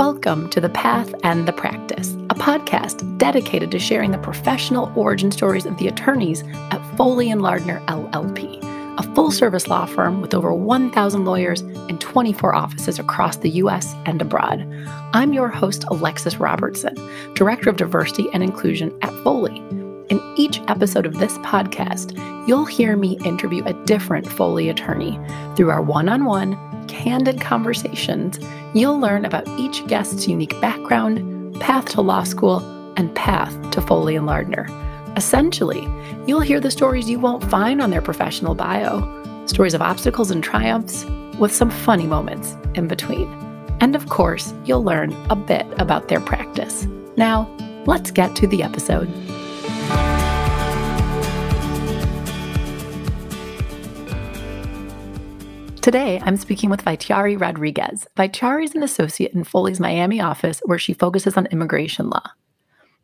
Welcome to The Path and the Practice, a podcast dedicated to sharing the professional origin stories of the attorneys at Foley and Lardner LLP, a full service law firm with over 1,000 lawyers and 24 offices across the U.S. and abroad. I'm your host, Alexis Robertson, Director of Diversity and Inclusion at Foley. In each episode of this podcast, you'll hear me interview a different Foley attorney through our one on one candid conversations, you'll learn about each guest's unique background, path to law school, and path to Foley and Lardner. Essentially, you'll hear the stories you won't find on their professional bio stories of obstacles and triumphs, with some funny moments in between. And of course, you'll learn a bit about their practice. Now, let's get to the episode. Today, I'm speaking with Vaitiari Rodriguez. Vaitiari is an associate in Foley's Miami office where she focuses on immigration law.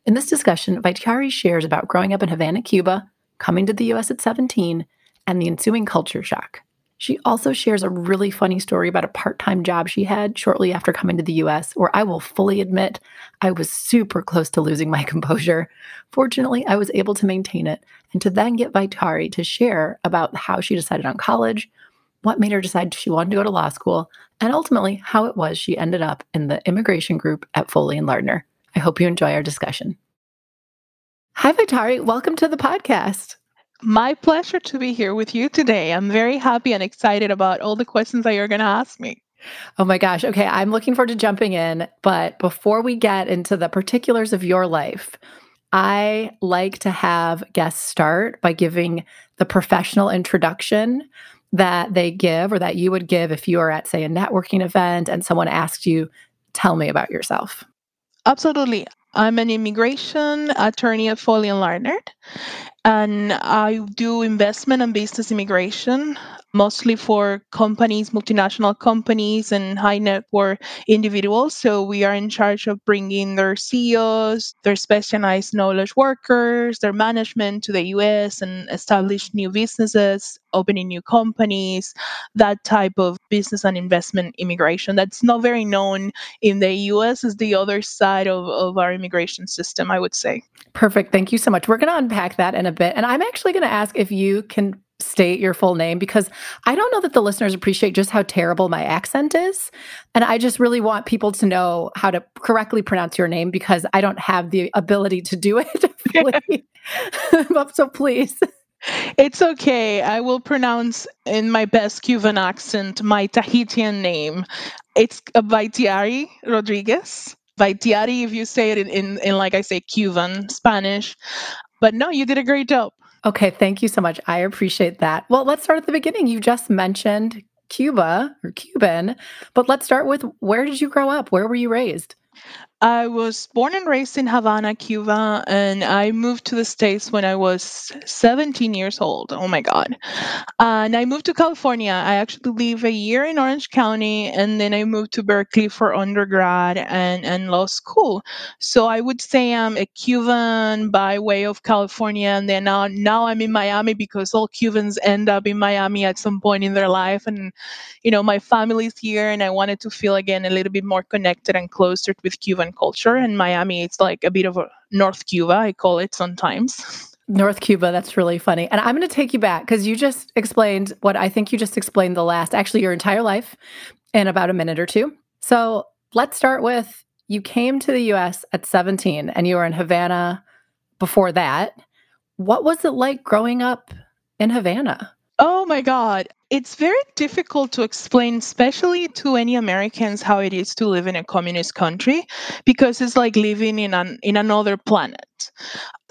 In this discussion, Vaitiari shares about growing up in Havana, Cuba, coming to the US at 17, and the ensuing culture shock. She also shares a really funny story about a part time job she had shortly after coming to the US, where I will fully admit I was super close to losing my composure. Fortunately, I was able to maintain it and to then get Vaitiari to share about how she decided on college, what made her decide she wanted to go to law school, and ultimately how it was she ended up in the immigration group at Foley and Lardner. I hope you enjoy our discussion. Hi, Vaitiari. Welcome to the podcast. My pleasure to be here with you today. I'm very happy and excited about all the questions that you're going to ask me. Oh my gosh. Okay. I'm looking forward to jumping in. But before we get into the particulars of your life, I like to have guests start by giving the professional introduction that they give or that you would give if you are at, say, a networking event and someone asked you, tell me about yourself? Absolutely. I'm an immigration attorney at Foley and Lardner, and I do investment and business immigration mostly for companies, multinational companies, and high net worth individuals. So we are in charge of bringing their CEOs, their specialized knowledge workers, their management to the US and establish new businesses, opening new companies, that type of business and investment immigration. That's not very known in the US, is the other side of, of our immigration system, I would say. Perfect. Thank you so much. We're going to unpack that in a bit. And I'm actually going to ask if you can state your full name because I don't know that the listeners appreciate just how terrible my accent is. And I just really want people to know how to correctly pronounce your name because I don't have the ability to do it. so please. It's okay. I will pronounce in my best Cuban accent my Tahitian name. It's Vaitiari Rodriguez. Vaitiari, if you say it in, in, in, like I say, Cuban, Spanish. But no, you did a great job. Okay, thank you so much. I appreciate that. Well, let's start at the beginning. You just mentioned Cuba or Cuban, but let's start with where did you grow up? Where were you raised? I was born and raised in Havana, Cuba, and I moved to the States when I was 17 years old. Oh my God. And I moved to California. I actually lived a year in Orange County, and then I moved to Berkeley for undergrad and, and law school. So I would say I'm a Cuban by way of California, and then now, now I'm in Miami because all Cubans end up in Miami at some point in their life. And, you know, my family's here, and I wanted to feel again a little bit more connected and closer with Cuban Cuban culture. In Miami, it's like a bit of a North Cuba, I call it sometimes. North Cuba, that's really funny. And I'm going to take you back because you just explained what I think you just explained the last, actually, your entire life in about a minute or two. So let's start with you came to the US at 17 and you were in Havana before that. What was it like growing up in Havana? Oh my God. It's very difficult to explain, especially to any Americans, how it is to live in a communist country because it's like living in an in another planet.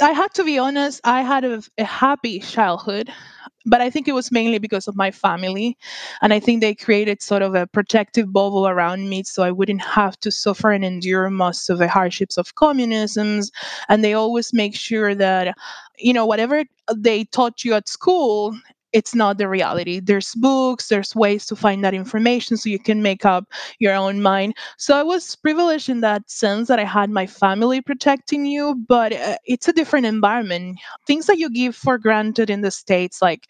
I had to be honest, I had a, a happy childhood but I think it was mainly because of my family. And I think they created sort of a protective bubble around me so I wouldn't have to suffer and endure most of the hardships of communism. And they always make sure that, you know, whatever they taught you at school, it's not the reality. There's books, there's ways to find that information so you can make up your own mind. So I was privileged in that sense that I had my family protecting you, but uh, it's a different environment. Things that you give for granted in the States, like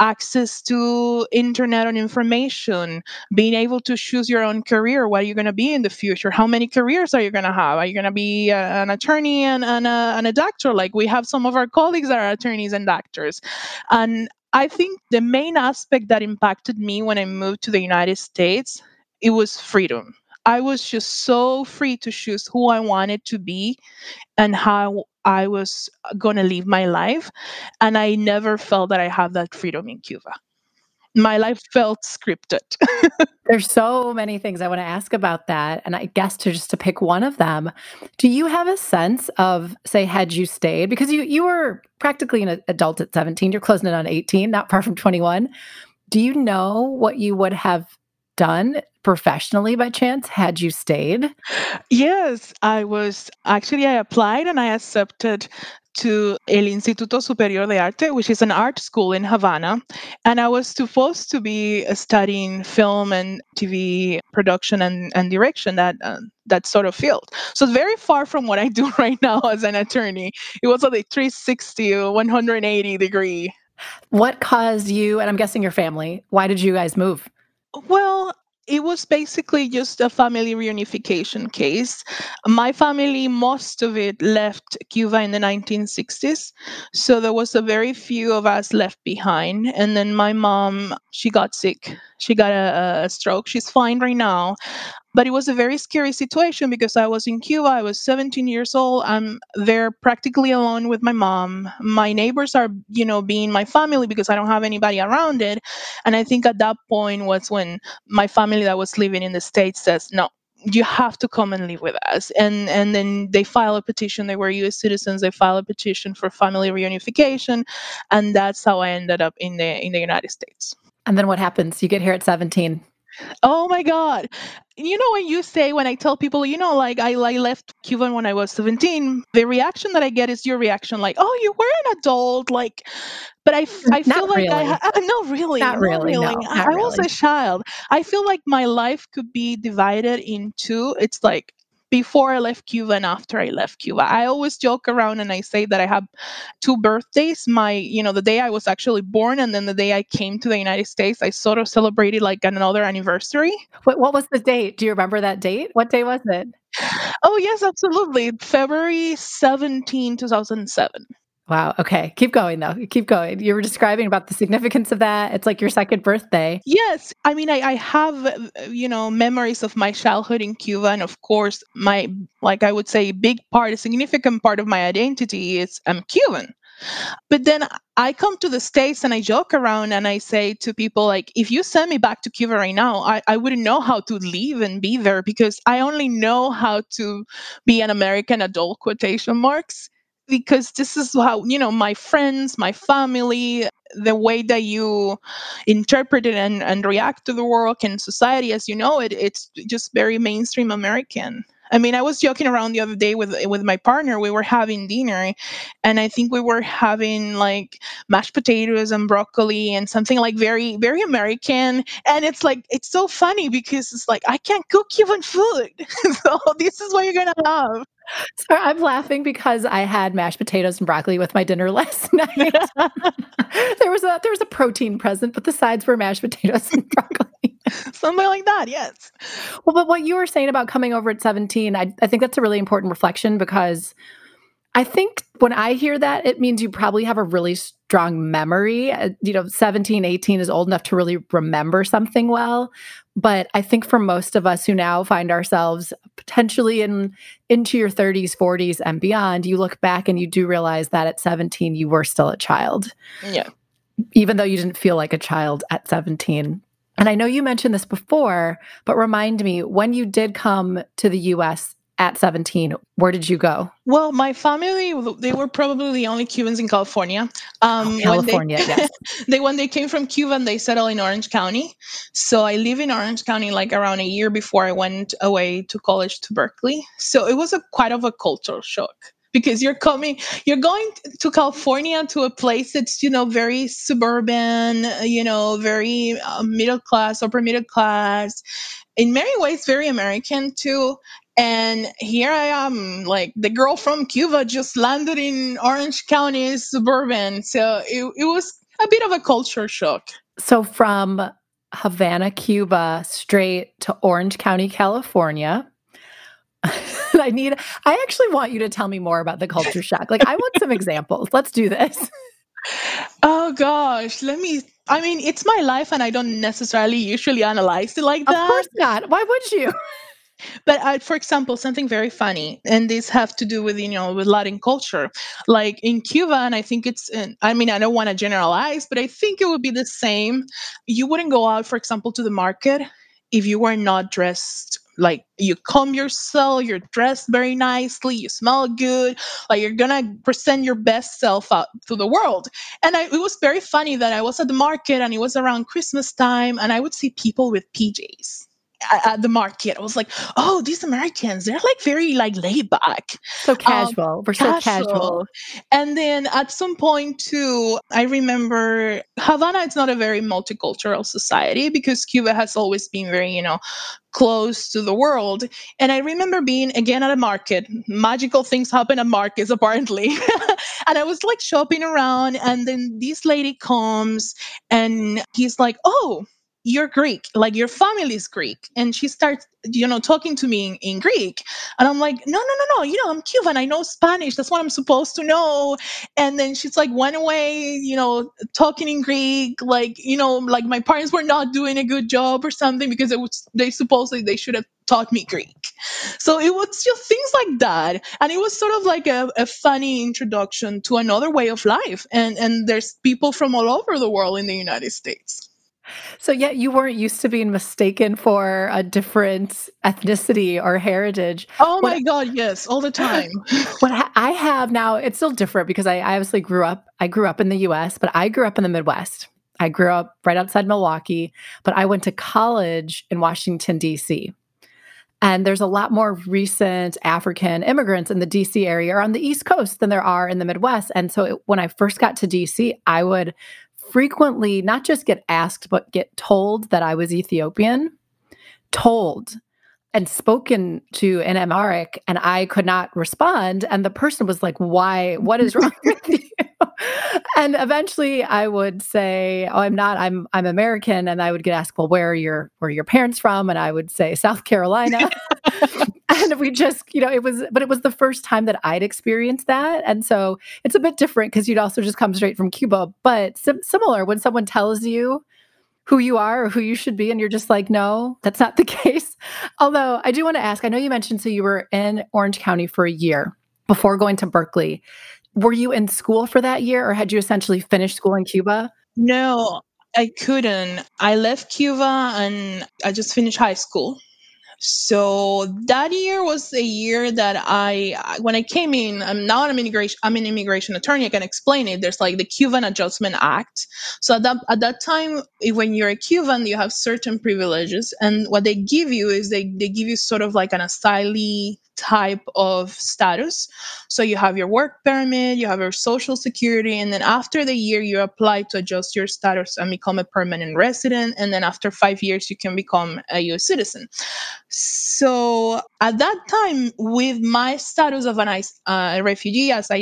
access to internet and information, being able to choose your own career, what are you going to be in the future, how many careers are you going to have? Are you going to be a, an attorney and, and, a, and a doctor? Like we have some of our colleagues that are attorneys and doctors. And I think the main aspect that impacted me when I moved to the United States, it was freedom. I was just so free to choose who I wanted to be and how I was going to live my life. And I never felt that I had that freedom in Cuba. My life felt scripted. There's so many things I want to ask about that. And I guess to just to pick one of them, do you have a sense of, say, had you stayed, because you, you were practically an adult at 17, you're closing it on 18, not far from 21. Do you know what you would have done professionally by chance had you stayed? Yes, I was actually, I applied and I accepted to El Instituto Superior de Arte, which is an art school in Havana. And I was supposed to be studying film and TV production and, and direction, that, uh, that sort of field. So very far from what I do right now as an attorney. It was like 360, 180 degree. What caused you, and I'm guessing your family, why did you guys move? Well, it was basically just a family reunification case. My family, most of it left Cuba in the 1960s. So there was a very few of us left behind. And then my mom, she got sick. She got a, a stroke. She's fine right now. But it was a very scary situation because I was in Cuba. I was 17 years old. I'm there practically alone with my mom. My neighbors are, you know, being my family because I don't have anybody around it. And I think at that point was when my family that was living in the States says, no, you have to come and live with us and and then they file a petition they were us citizens they file a petition for family reunification and that's how i ended up in the in the united states and then what happens you get here at 17 Oh my God. You know, when you say, when I tell people, you know, like I, I left Cuba when I was 17, the reaction that I get is your reaction, like, oh, you were an adult. Like, but I, mm, I feel like really. I, ha- no, really. Not really. Not really. No, I, I was a child. I feel like my life could be divided into, it's like before I left Cuba and after I left Cuba. I always joke around and I say that I have two birthdays. My, you know, the day I was actually born and then the day I came to the United States, I sort of celebrated like another anniversary. What, what was the date? Do you remember that date? What day was it? Oh, yes, absolutely. February 17, 2007. Wow. Okay. Keep going though. Keep going. You were describing about the significance of that. It's like your second birthday. Yes. I mean, I, I have, uh, you know, memories of my childhood in Cuba. And of course, my, like I would say, big part, a significant part of my identity is I'm Cuban. But then I come to the States and I joke around and I say to people, like, if you send me back to Cuba right now, I, I wouldn't know how to live and be there because I only know how to be an American adult, quotation marks because this is how you know my friends my family the way that you interpret it and, and react to the world and society as you know it it's just very mainstream american I mean, I was joking around the other day with with my partner. We were having dinner, and I think we were having like mashed potatoes and broccoli and something like very very American. And it's like it's so funny because it's like I can't cook Cuban food, so this is what you're gonna have. So I'm laughing because I had mashed potatoes and broccoli with my dinner last night. there was a there was a protein present, but the sides were mashed potatoes and broccoli. Something like that, yes. Well, but what you were saying about coming over at 17, I, I think that's a really important reflection because I think when I hear that, it means you probably have a really strong memory. Uh, you know, 17, 18 is old enough to really remember something well. But I think for most of us who now find ourselves potentially in into your 30s, 40s, and beyond, you look back and you do realize that at 17 you were still a child. Yeah. Even though you didn't feel like a child at 17. And I know you mentioned this before, but remind me when you did come to the US at 17 where did you go? Well my family they were probably the only cubans in california. Um oh, california when they, yes. they when they came from cuba and they settled in orange county. So i live in orange county like around a year before i went away to college to berkeley. So it was a quite of a cultural shock because you're coming you're going to california to a place that's you know very suburban you know very uh, middle class upper middle class in many ways very american too. And here i am like the girl from cuba just landed in orange county suburban. So it, it was a bit of a culture shock. So from havana cuba straight to orange county california I need I actually want you to tell me more about the culture shock. Like I want some examples. Let's do this. Oh gosh, let me I mean, it's my life and I don't necessarily usually analyze it like that. Of course not. Why would you? but uh, for example something very funny and this have to do with you know with latin culture like in cuba and i think it's in, i mean i don't want to generalize but i think it would be the same you wouldn't go out for example to the market if you were not dressed like you comb yourself you're dressed very nicely you smell good like you're gonna present your best self out to the world and I, it was very funny that i was at the market and it was around christmas time and i would see people with pjs at the market. I was like, oh, these Americans, they're like very like laid back. So um, casual. Um, We're so casual. casual. And then at some point too, I remember Havana is not a very multicultural society because Cuba has always been very, you know, close to the world. And I remember being again at a market. Magical things happen at markets apparently. and I was like shopping around and then this lady comes and he's like, "Oh, you're Greek, like your family is Greek. And she starts, you know, talking to me in, in, Greek. And I'm like, no, no, no, no, you know, I'm Cuban. I know Spanish. That's what I'm supposed to know. And then she's like, went away, you know, talking in Greek, like, you know, like my parents were not doing a good job or something because it was, they supposedly they should have taught me Greek. So it was just things like that. And it was sort of like a, a funny introduction to another way of life. And, and there's people from all over the world in the United States. So, yeah, you weren't used to being mistaken for a different ethnicity or heritage. Oh my God, yes, all the time. what I have now, it's still different because I, I obviously grew up, I grew up in the US, but I grew up in the Midwest. I grew up right outside Milwaukee, but I went to college in Washington, D.C. And there's a lot more recent African immigrants in the DC area or on the East Coast than there are in the Midwest. And so it, when I first got to DC, I would frequently not just get asked, but get told that I was Ethiopian, told and spoken to in Amharic, and I could not respond. And the person was like, Why? What is wrong with you? And eventually I would say, Oh, I'm not, I'm I'm American. And I would get asked, Well, where are your where are your parents from? And I would say South Carolina. and we just, you know, it was, but it was the first time that I'd experienced that. And so it's a bit different because you'd also just come straight from Cuba, but sim- similar when someone tells you who you are or who you should be, and you're just like, no, that's not the case. Although I do want to ask, I know you mentioned so you were in Orange County for a year before going to Berkeley. Were you in school for that year or had you essentially finished school in Cuba? No, I couldn't. I left Cuba and I just finished high school. So that year was a year that I, when I came in, I'm now an immigration, I'm an immigration attorney. I can explain it. There's like the Cuban Adjustment Act. So at that at that time, when you're a Cuban, you have certain privileges, and what they give you is they they give you sort of like an asylee type of status. So you have your work permit, you have your social security, and then after the year, you apply to adjust your status and become a permanent resident. And then after five years, you can become a US citizen. So at that time, with my status of an uh, refugee, as I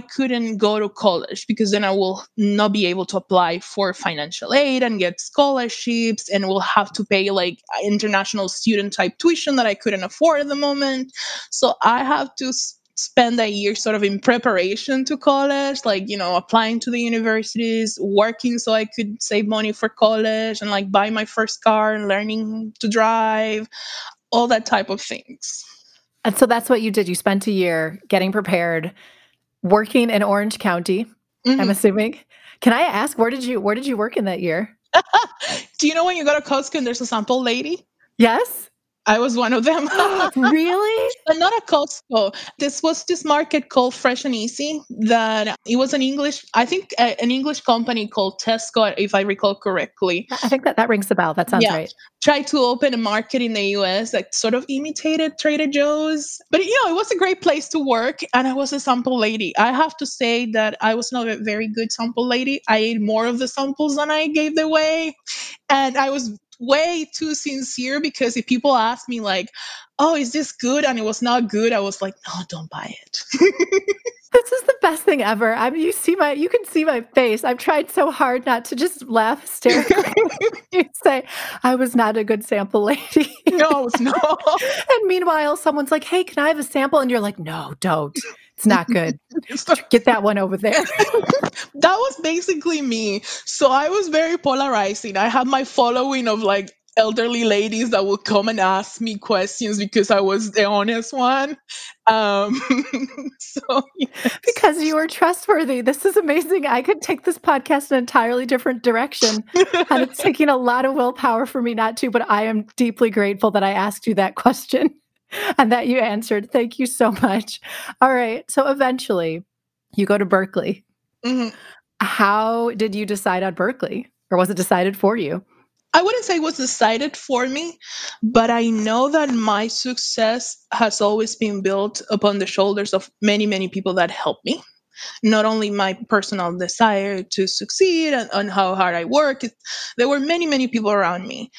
couldn't go to college because then I will not be able to apply for financial aid and get scholarships and will have to pay like international student type tuition that I couldn't afford at the moment. So I have to spend a year sort of in preparation to college, like, you know, applying to the universities, working so I could save money for college and like buy my first car and learning to drive, all that type of things. And so that's what you did. You spent a year getting prepared working in Orange County. Mm-hmm. I'm assuming. Can I ask where did you where did you work in that year? Do you know when you go to Costco and there's a sample lady? Yes. I was one of them. really? But not a Costco. This was this market called Fresh and Easy that it was an English, I think an English company called Tesco, if I recall correctly. I think that that rings a bell. That sounds yeah. right. Tried to open a market in the US that sort of imitated Trader Joe's. But you know, it was a great place to work and I was a sample lady. I have to say that I was not a very good sample lady. I ate more of the samples than I gave away. And I was way too sincere because if people ask me like oh is this good? and it was not good i was like no don't buy it this is the best thing ever i mean you see my you can see my face i've tried so hard not to just laugh hysterically you say i was not a good sample lady no no and meanwhile someone's like hey can i have a sample and you're like no don't it's not good. Get that one over there. that was basically me. So I was very polarizing. I had my following of like elderly ladies that would come and ask me questions because I was the honest one. Um, so yes. because you were trustworthy. This is amazing. I could take this podcast an entirely different direction, and it's taking a lot of willpower for me not to. But I am deeply grateful that I asked you that question. and that you answered. Thank you so much. All right. So eventually you go to Berkeley. Mm-hmm. How did you decide on Berkeley? Or was it decided for you? I wouldn't say it was decided for me, but I know that my success has always been built upon the shoulders of many, many people that helped me. Not only my personal desire to succeed and, and how hard I work, there were many, many people around me.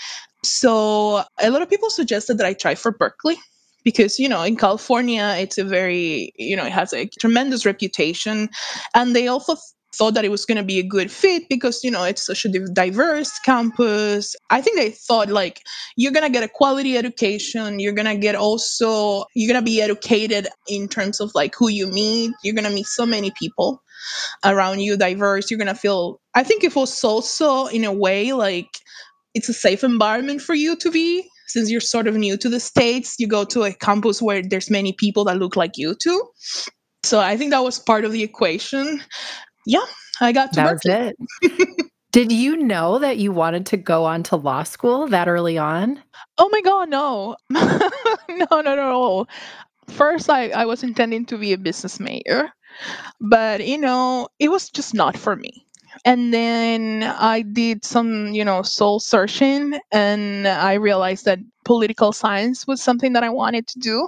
So a lot of people suggested that I try for Berkeley because you know in california it's a very you know it has a tremendous reputation and they also thought that it was going to be a good fit because you know it's such a diverse campus. I think they thought like you're going to get a quality education you're going to get also you're going to be educated in terms of like who you meet you're going to meet so many people around you diverse you're going to feel i think it was also in a way like it's a safe environment for you to be. Since you're sort of new to the states you go to a campus where there's many people that look like you too. So i think that was part of the equation yeah i got to that it. Did you know that you wanted to go on to law school that early on? Oh my god no. No no no first I, I was intending to be a business major but you know it was just not for me. And then I did some, you know, soul searching and I realized that political science was something that I wanted to do.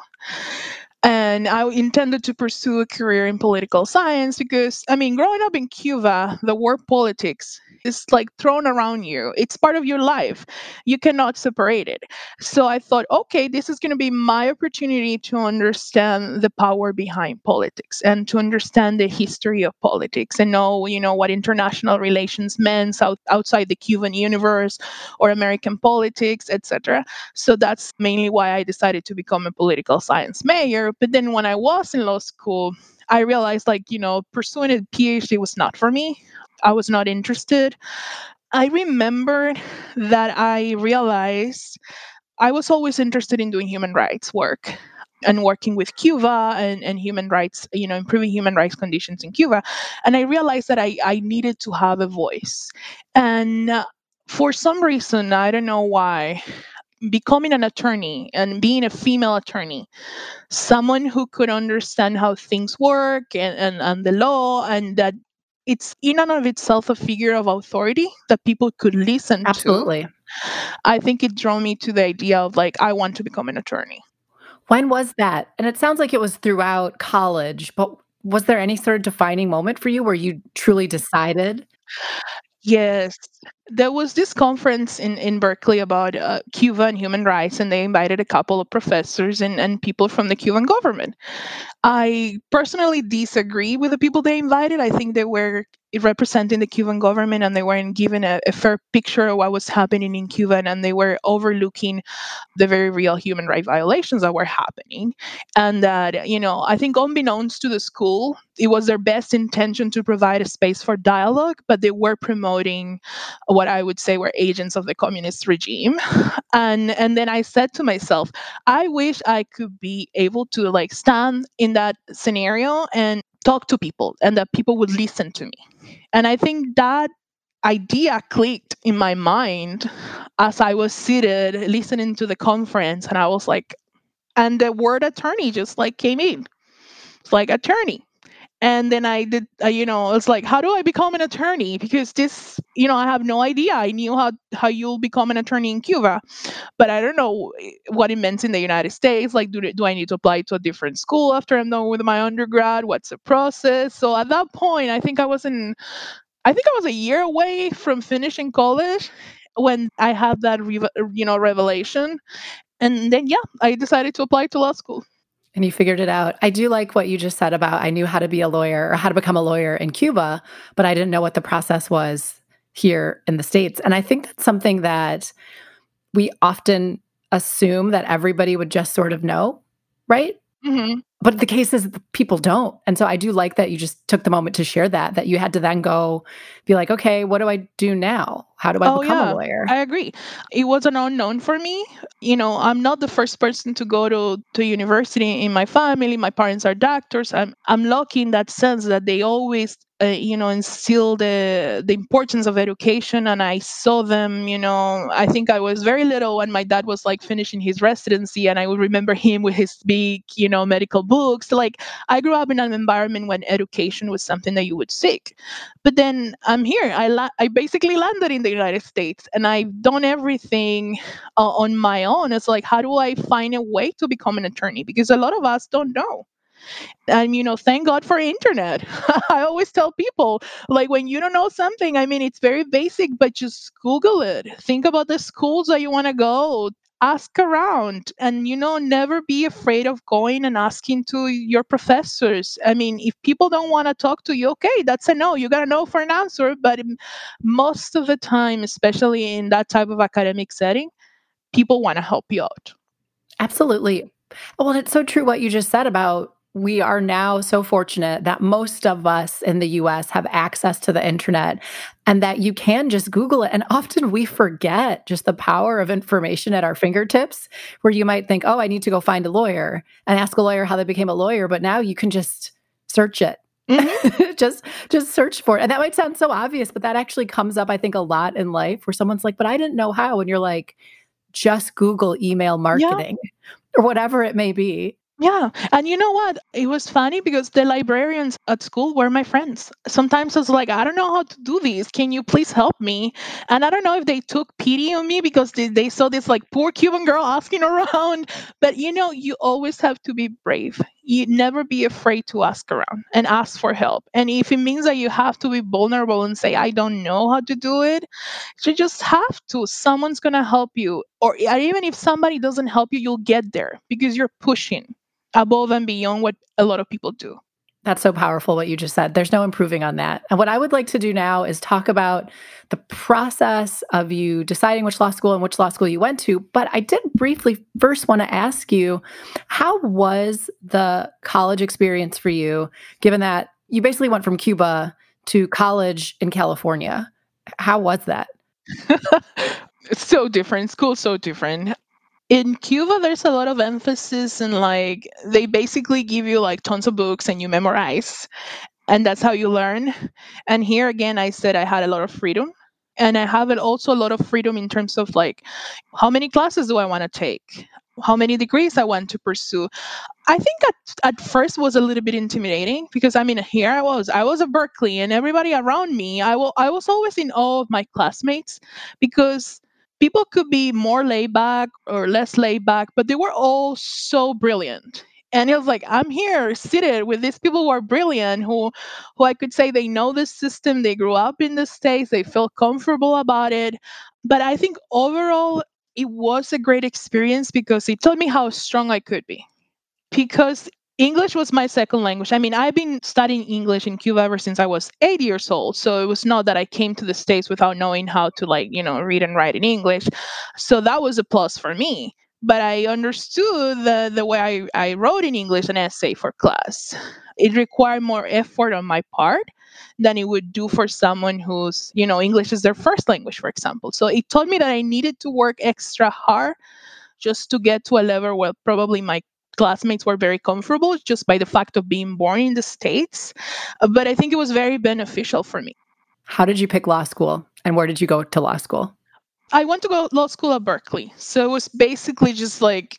And I intended to pursue a career in political science because, I mean, growing up in Cuba, the word politics is like thrown around you. It's part of your life. You cannot separate it. So I thought, okay, this is going to be my opportunity to understand the power behind politics and to understand the history of politics and know, you know, what international relations meant out, outside the Cuban universe or American politics, etc. So that's mainly why I decided to become a political science major. But then when I was in law school, I realized like, you know, pursuing a PhD was not for me. I was not interested. I remember that I realized I was always interested in doing human rights work and working with Cuba and, and human rights, you know, improving human rights conditions in Cuba. And I realized that I, I needed to have a voice. And uh, for some reason, I don't know why, becoming an attorney and being a female attorney, someone who could understand how things work and, and, and the law and that it's in and of itself a figure of authority that people could listen Absolutely. to. I think it drew me to the idea of like, I want to become an attorney. When was that? And it sounds like it was throughout college, but was there any sort of defining moment for you where you truly decided? Yes, there was this conference in, in Berkeley about uh, Cuba and human rights, and they invited a couple of professors and, and people from the Cuban government. I personally disagree with the people they invited. I think they were representing the Cuban government and they weren't given a, a, fair picture of what was happening in Cuba and they were overlooking the very real human rights violations that were happening. And that, you know, I think unbeknownst to the school, it was their best intention to provide a space for dialogue, but they were promoting what I would say were agents of the communist regime. And and then I said to myself, I wish I could be able to like stand in that scenario and talk to people and that people would listen to me. And I think that idea clicked in my mind as I was seated listening to the conference. And I was like, and the word attorney just like came in. It's like attorney and then i did uh, you know it's like how do i become an attorney? Because this you know i have no idea. I knew how how you'll become an attorney in cuba. But i don't know eh, what it meant in the united states. Like do, do i need to apply to a different school after i'm done with my undergrad? What's the process? So at that point i think i was in i think i was a year away from finishing college when i had that you know revelation. And then yeah i decided to apply to law school and you figured it out. I do like what you just said about I knew how to be a lawyer or how to become a lawyer in Cuba, but I didn't know what the process was here in the States. And I think that's something that we often assume that everybody would just sort of know, right? Mm-hmm. But the case is people don't. And so I do like that you just took the moment to share that, that you had to then go be like, okay, what do I do now? How do I oh, become yeah, a lawyer? I agree. It was an unknown for me. You know, I'm not the first person to go to, to university in my family. My parents are doctors. I'm I'm lucky in that sense that they always uh, you know instill the the importance of education and i saw them you know i think i was very little when my dad was like finishing his residency and i would remember him with his big you know medical books. Like i grew up in an environment when education was something that you would seek. But then i'm here. I la- i basically landed in the united states and i've done everything uh, on my own. It's like how do i find a way to become an attorney? Because a lot of us don't know and you know thank god for internet. I always tell people like when you don't know something i mean it's very basic but just google it. Think about the schools that you want to go. Ask around. And you know never be afraid of going and asking to your professors. I mean if people don't want to talk to you okay that's a no. You got to know for an answer. But most of the time especially in that type of academic setting people want to help you out. Absolutely. Well it's so true what you just said about we are now so fortunate that most of us in the US have access to the internet and that you can just Google it. And often we forget just the power of information at our fingertips, where you might think, oh, I need to go find a lawyer and ask a lawyer how they became a lawyer. But now you can just search it. Mm-hmm. just just search for it. And that might sound so obvious, but that actually comes up, I think, a lot in life where someone's like, but I didn't know how. And you're like, just Google email marketing yeah. or whatever it may be. Yeah. And you know what? It was funny because the librarians at school were my friends. Sometimes I was like, I don't know how to do this. Can you please help me? And I don't know if they took pity on me because they, they saw this like poor Cuban girl asking around. But you know, you always have to be brave. You never be afraid to ask around and ask for help. And if it means that you have to be vulnerable and say, I don't know how to do it, you just have to. Someone's going to help you. Or even if somebody doesn't help you, you'll get there because you're pushing above and beyond what a lot of people do. That's so powerful what you just said. There's no improving on that. And what I would like to do now is talk about the process of you deciding which law school and which law school you went to. But I did briefly first want to ask you how was the college experience for you, given that you basically went from Cuba to college in California? How was that? it's so different. School's so different in Cuba, there's a lot of emphasis and like they basically give you like tons of books and you memorize, and that's how you learn. And here again, I said I had a lot of freedom, and I have also a lot of freedom in terms of like how many classes do I want to take, how many degrees I want to pursue. I think at, at first was a little bit intimidating because I mean here I was I was at Berkeley and everybody around me I, will, I was always in awe of my classmates because people could be more laid back or less laid back, but they were all so brilliant. And it was like, I'm here seated with these people who are brilliant, who who I could say they know the system, they grew up in the States, they feel comfortable about it. But I think overall it was a great experience because it taught me how strong I could be. Because English was my second language. I mean, I've been studying English in Cuba ever since I was eight years old. So it was not that I came to the States without knowing how to, like, you know, read and write in English. So that was a plus for me. But I understood the, the way I, I wrote in English an essay for class. It required more effort on my part than it would do for someone who's, you know, English is their first language, for example. So it taught me that I needed to work extra hard just to get to a level where probably my classmates were very comfortable just by the fact of being born in the States. But I think it was very beneficial for me. How did you pick law school? And where did you go to law school? I went to go law school at Berkeley. So it was basically just like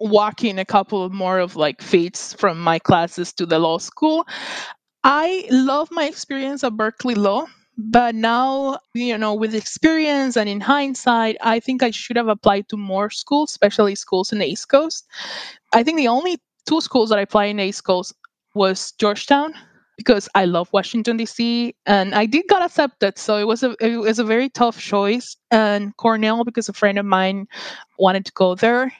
walking a couple of more of like feats from my classes to the law school. I love my experience at Berkeley Law, but now, you know, with experience and in hindsight, I think I should have applied to more schools, especially schools in the East Coast. I think the only two schools that I applied in the East Coast was Georgetown because I love Washington D.C. and I did got accepted, so it was a it was a very tough choice. And Cornell because a friend of mine wanted to go there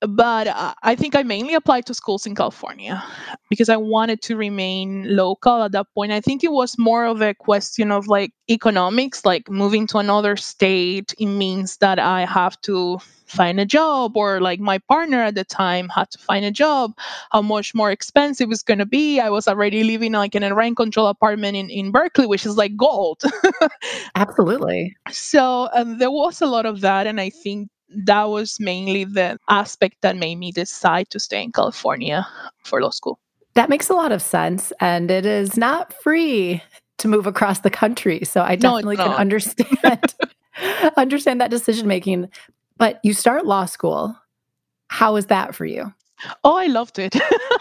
but uh, I think I mainly applied to schools in California because I wanted to remain local at that point. I think it was more of a question of like economics, like moving to another state, it means that I have to find a job or like my partner at the time had to find a job how much more expensive it's going to be. I was already living like in a rent control apartment in, in berkeley which is like gold. Absolutely. So um, there was a lot of that and i think that was mainly the aspect that made me decide to stay in California for law school. That makes a lot of sense. And it is not free to move across the country. So I definitely no, can understand understand that decision making. But you start law school. How is that for you? Oh, I loved it.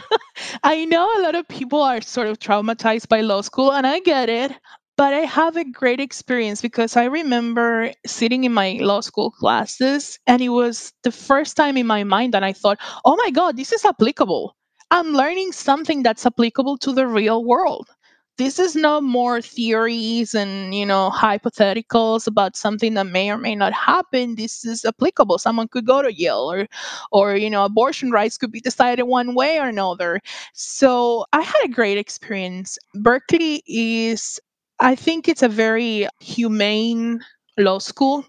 I know a lot of people are sort of traumatized by law school, and I get it. But I have a great experience because I remember sitting in my law school classes, and it was the first time in my mind that I thought, oh my God, this is applicable. I'm learning something that's applicable to the real world. This is no more theories and you know hypotheticals about something that may or may not happen. This is applicable. Someone could go to Yale, or, or you know, abortion rights could be decided one way or another. So I had a great experience. Berkeley is I think it's a very humane law school.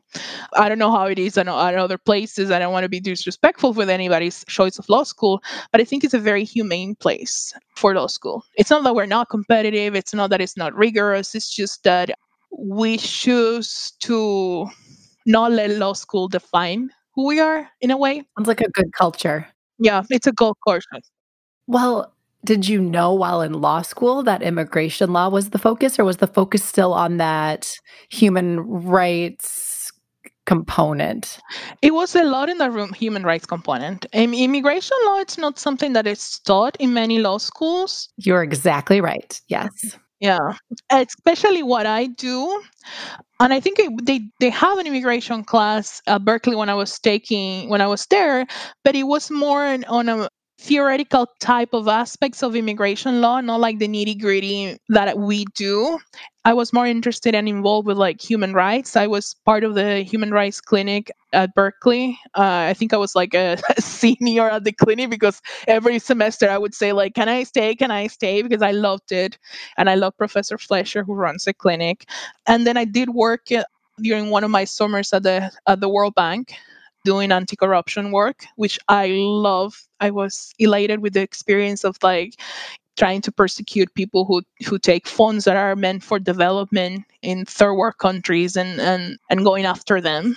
I don't know how it is at, other places. I don't want to be disrespectful with anybody's choice of law school, but I think it's a very humane place for law school. It's not that we're not competitive, it's not that it's not rigorous, it's just that we choose to not let law school define who we are in a way. Sounds like a good culture. Yeah, it's a good culture. Well, did you know while in law school that immigration law was the focus, or was the focus still on that human rights component? It was a lot in the human rights component. In immigration law, it's not something that is taught in many law schools. You're exactly right. Yes. Yeah, especially what I do. And I think it, they they have an immigration class at Berkeley when I was taking when I was there, but it was more on a theoretical type of aspects of immigration law, not like the nitty gritty that we do. I was more interested and involved with like human rights. I was part of the human rights clinic at Berkeley. Uh, I think I was like a, a, senior at the clinic because every semester I would say like, "Can I stay? Can I stay?" Because I loved it, and I love Professor Fletcher who runs the clinic. And then I did work uh, during one of my summers at the at the World Bank doing anti-corruption work which i love i was elated with the experience of like trying to persecute people who who take funds that are meant for development in third world countries and and and going after them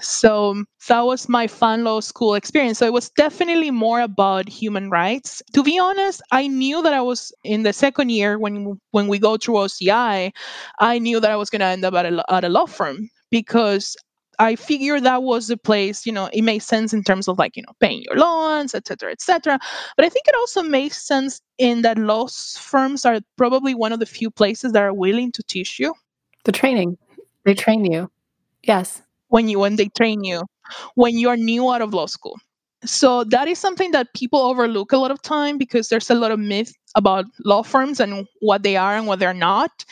so that was my fun law school experience. So it was definitely more about human rights. To be honest, I knew that I was in the second year when when we go through OCI, I knew that I was going to end up at a, at a law firm because I figured that was the place, you know, it made sense in terms of like, you know, paying your loans, et cetera, et cetera. But I think it also makes sense in that law firms are probably one of the few places that are willing to teach you. The training. They train you. Yes. When you when they train you, when you're new out of law school. So that is something that people overlook a lot of time because there's a lot of myth about law firms and what they are and what they're not.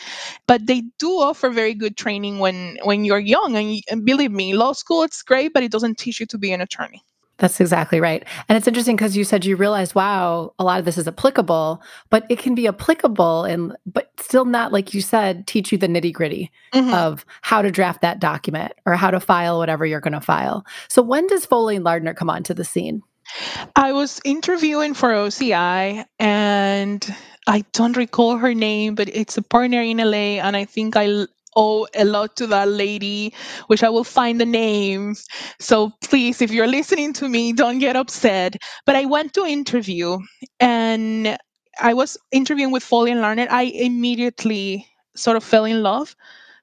But they do offer very good training when when you're young. And, and believe me, law school it's great, but it doesn't teach you to be an attorney. That's exactly right. And it's interesting because you said you realized, wow, a lot of this is applicable, but it can be applicable and but still not like you said, teach you the nitty-gritty mm-hmm. of how to draft that document or how to file whatever you're going to file. So when does Foley and Lardner come onto the scene? I was interviewing for OCI and I don't recall her name, but it's a partner in LA, and I think I owe a lot to that lady, which I will find the name. So please, if you're listening to me, don't get upset. But I went to interview and I was interviewing with Foley and Lardner. I immediately sort of fell in love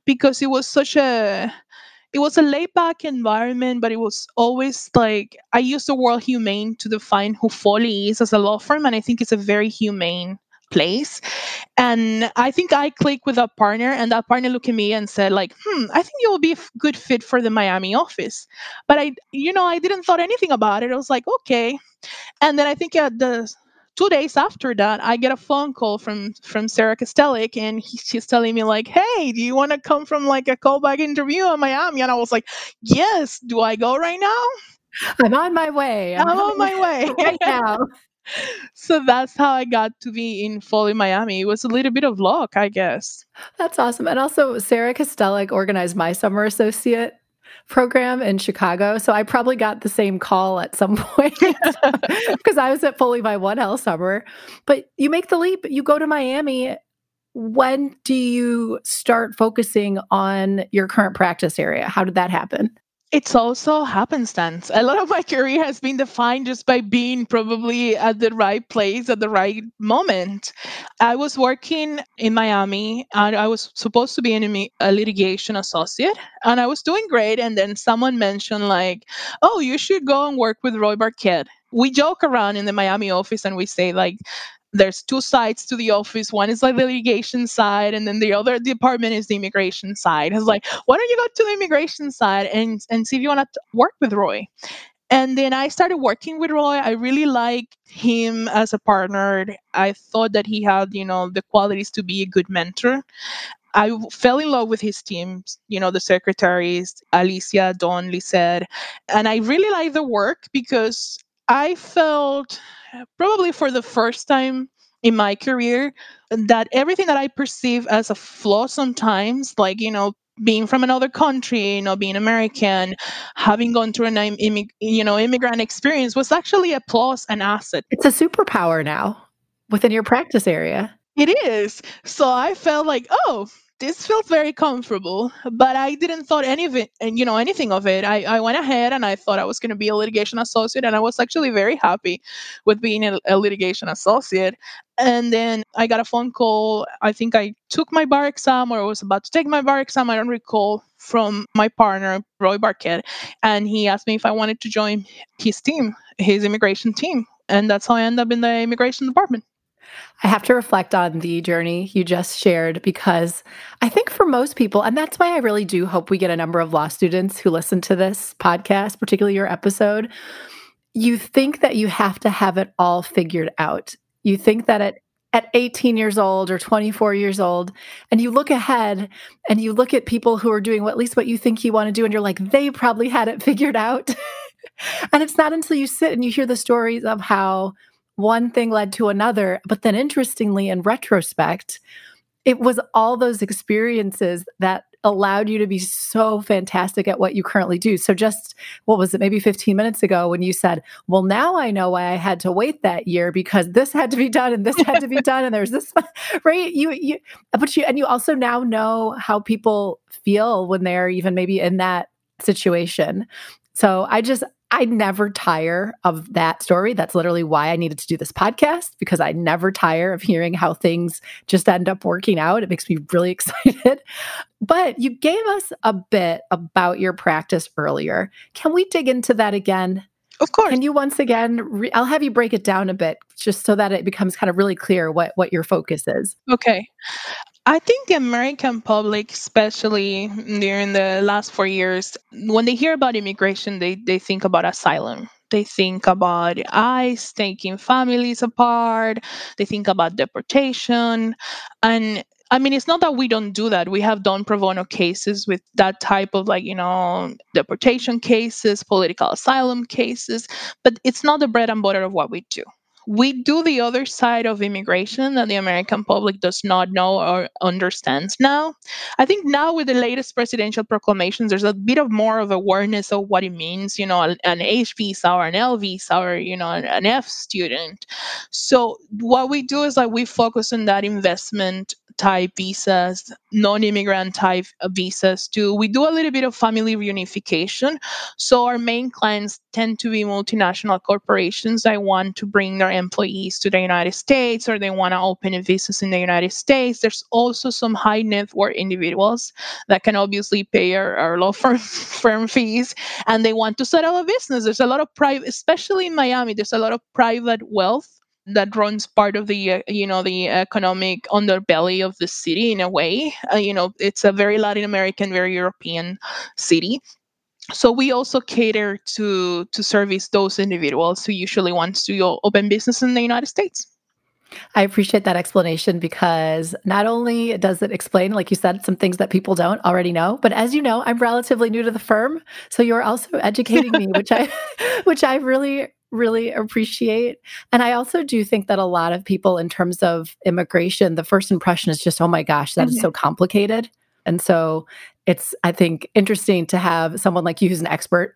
because it was such a it was a laid back environment, but it was always like I use the word humane to define who Foley is as a law firm, and I think it's a very humane place. And I think I clicked with a partner, and that partner looked at me and said, like, hmm, I think you will be a good fit for the Miami office. But I, you know, I didn't thought anything about it. I was like, okay. And then I think at the two days after that, I get a phone call from from Sarah Kostelic, and he, she's telling me like, "Hey, do you want to come from like a callback interview in Miami?" And I was like, "Yes." Do I go right now? I'm on my way. I'm, I'm on my way right now. so that's how I got to be in Foley, Miami. It was a little bit of luck, I guess. That's awesome. And also, Sarah Kostelic organized my summer associate program in Chicago. So I probably got the same call at some point because I was at Foley by One L summer. But you make the leap, you go to Miami. When do you start focusing on your current practice area? How did that happen? It's also happenstance. A lot of my career has been defined just by being probably at the right place at the right moment. I was working in Miami and I was supposed to be an, a litigation associate and I was doing great. And then someone mentioned, like, oh, you should go and work with Roy Barquette. We joke around in the Miami office and we say, like, there's two sides to the office. One is like the litigation side, and then the other department is the immigration side. It's like, why don't you go to the immigration side and and see if you want to work with Roy? And then I started working with Roy. I really liked him as a partner. I thought that he had, you know, the qualities to be a good mentor. I fell in love with his team, you know, the secretaries, Alicia, Dawn, Lisette. And I really like the work because I felt probably for the first time in my career that everything that I perceive as a flaw sometimes, like, you know, being from another country, you know, being American, having gone through an immig- you know immigrant experience was actually a plus and asset. It's a superpower now within your practice area. It is. So I felt like, oh, this feels very comfortable, but I didn't thought any of it, and you know, anything of it. I, I went ahead and I thought I was going to be a litigation associate, and I was actually very happy with being a, a, litigation associate. And then I got a phone call. I think I took my bar exam, or I was about to take my bar exam. I don't recall from my partner Roy Barquette, and he asked me if I wanted to join his team, his immigration team, and that's how I ended up in the immigration department. I have to reflect on the journey you just shared because I think for most people, and that's why I really do hope we get a number of law students who listen to this podcast, particularly your episode. You think that you have to have it all figured out. You think that at at 18 years old or 24 years old and you look ahead and you look at people who are doing what, at least what you think you want to do and you're like they probably had it figured out and it's not until you sit and you hear the stories of how one thing led to another. But then, interestingly, in retrospect, it was all those experiences that allowed you to be so fantastic at what you currently do. So just what was it maybe 15 minutes ago when you said, "Well, now I know why I had to wait that year because this had to be done and this had to be done and there's this right you you but you and you also now know how people feel when they're even maybe in that situation. So I just I never tire of that story. That's literally why I needed to do this podcast because I never tire of hearing how things just end up working out. It makes me really excited. But you gave us a bit about your practice earlier. Can we dig into that again? Of course. Can you once again? Re- I'll have you break it down a bit, just so that it becomes kind of really clear what what your focus is. Okay. I think the American public, especially during the last four years, when they hear about immigration, they, they think about asylum. They think about ICE taking families apart. They think about deportation. And I mean, it's not that we don't do that. We have done pro bono cases with that type of like, you know, deportation cases, political asylum cases, but it's not the bread and butter of what we do we do the other side of immigration that the American public does not know or understands now. I think now with the latest presidential proclamations, there's a bit of more of awareness of what it means, you know, an H visa or an L visa or, you know, an F student. So what we do is like we focus on that investment type visas, non immigrant type uh, visas too. We do a little bit of family reunification. So our main clients tend to be multinational corporations that want to bring their employees to the United States or they want to open a business in the United States. There's also some high net worth individuals that can obviously pay our, our law firm, firm fees and they want to set up a business. There's a lot of private, especially in Miami, there's a lot of private wealth that runs part of the uh, you know the economic underbelly of the city in a way. Uh, you know it's a very latin american very european city. So we also cater to to service those individuals who usually want to open business in the united states. I appreciate that explanation because not only does it explain, like you said, some things that people don't already know, but as you know, I'm relatively new to the firm, so you're also educating me, which I, which I really, really appreciate. And I also do think that a lot of people, in terms of immigration, the first impression is just, oh my gosh, that mm-hmm. is so complicated. And so it's, I think, interesting to have someone like you who's an expert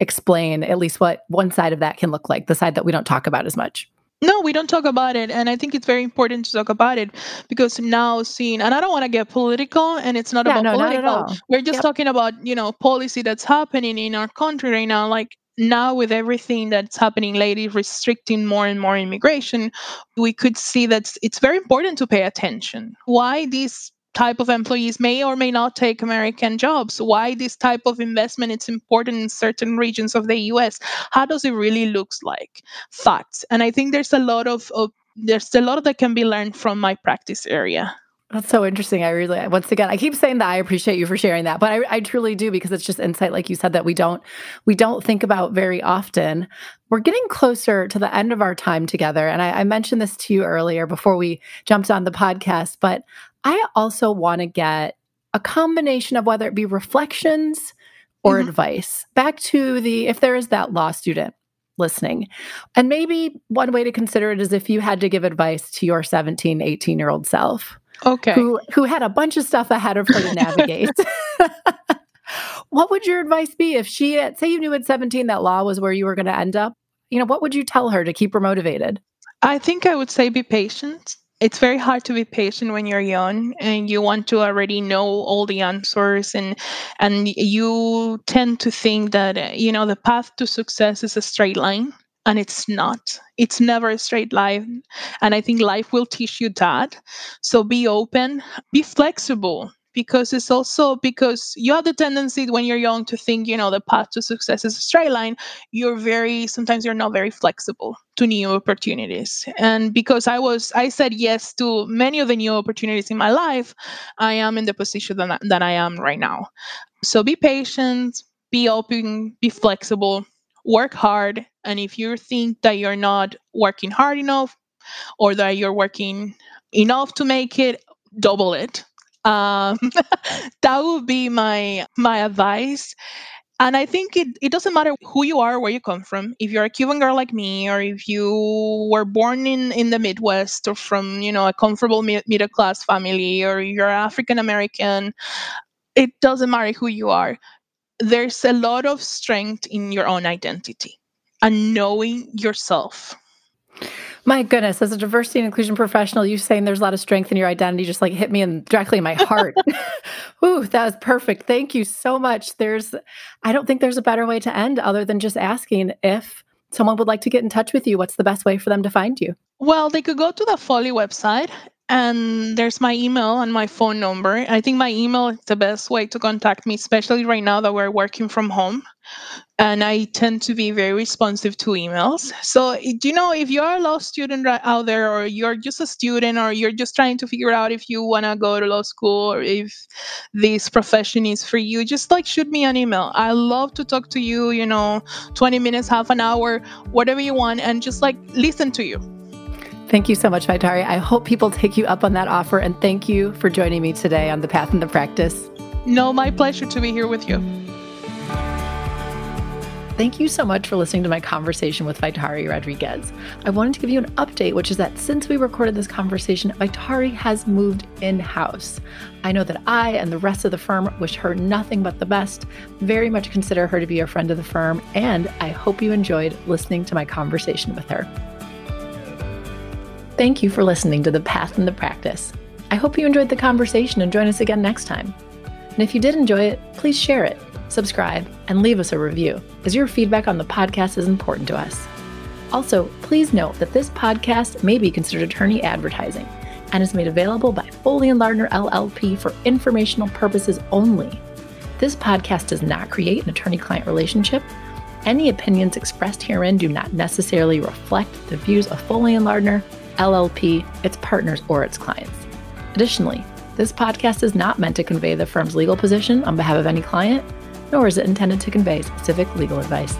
explain at least what one side of that can look like, the side that we don't talk about as much. No, we don't talk about it. And I think it's very important to talk about it because now seeing, and I don't want to get political and it's not yeah, about no, political. Not We're just yep. talking about, you know, policy that's happening in our country right now. Like now with everything that's happening lately, restricting more and more immigration, we could see that it's very important to pay attention. Why these type of employees may or may not take American jobs, why this type of investment it's important in certain regions of the US. How does it really looks like? Facts. And I think there's a lot of, of there's a lot that can be learned from my practice area. That's so interesting. I really, once again, I keep saying that I appreciate you for sharing that, but I, I, truly do because it's just insight, like you said, that we don't, we don't think about very often. We're getting closer to the end of our time together, and I, I mentioned this to you earlier before we jumped on the podcast, but I also want to get a combination of whether it be reflections or mm-hmm. advice back to the if there is that law student listening. And maybe one way to consider it is if you had to give advice to your 17, 18 year old self. Okay. Who who had a bunch of stuff ahead of her to navigate. what would your advice be if she had, say you knew at 17 that law was where you were going to end up? You know, what would you tell her to keep her motivated? I think I would say be patient it's very hard to be patient when you're young and you want to already know all the answers and and you tend to think that you know the path to success is a straight line and it's not it's never a straight line and i think life will teach you that so be open be flexible because it's also because you have the tendency when you're young to think, you know, the path to success is a straight line. You're very, sometimes you're not very flexible to new opportunities. And because I was, I said yes to many of the new opportunities in my life, I am in the position that, that I am right now. So be patient, be open, be flexible, work hard. And if you think that you're not working hard enough or that you're working enough to make it, double it um, that would be my my advice. And I think it, it doesn't matter who you are, where you come from. If you're a Cuban girl like me, or if you were born in, in the Midwest or from, you know, a comfortable mi- middle class family, or you're African American, it doesn't matter who you are. There's a lot of strength in your own identity and knowing yourself. My goodness, as a diversity and inclusion professional, you saying there's a lot of strength in your identity just like hit me in directly in my heart. Ooh, that was perfect. Thank you so much. There's I don't think there's a better way to end other than just asking if someone would like to get in touch with you, what's the best way for them to find you? Well, they could go to the Foley website and there's my email and my phone number. I think my email is the best way to contact me, especially right now that we're working from home. And I tend to be very responsive to emails. So, you know, if you're a law student out there, or you're just a student, or you're just trying to figure out if you want to go to law school or if this profession is for you, just like shoot me an email. I love to talk to you, you know, 20 minutes, half an hour, whatever you want, and just like listen to you. Thank you so much, Vaitiari. I hope people take you up on that offer. And thank you for joining me today on The Path and the Practice. No, my pleasure to be here with you. Thank you so much for listening to my conversation with Vaitiari Rodriguez. I wanted to give you an update, which is that since we recorded this conversation, Vaitiari has moved in house. I know that I and the rest of the firm wish her nothing but the best, very much consider her to be a friend of the firm, and I hope you enjoyed listening to my conversation with her. Thank you for listening to The Path and the Practice. I hope you enjoyed the conversation and join us again next time. And if you did enjoy it, please share it, subscribe, and leave us a review, as your feedback on the podcast is important to us. Also, please note that this podcast may be considered attorney advertising and is made available by Foley and Lardner LLP for informational purposes only. This podcast does not create an attorney client relationship. Any opinions expressed herein do not necessarily reflect the views of Foley and Lardner, LLP, its partners, or its clients. Additionally, this podcast is not meant to convey the firm's legal position on behalf of any client, nor is it intended to convey specific legal advice.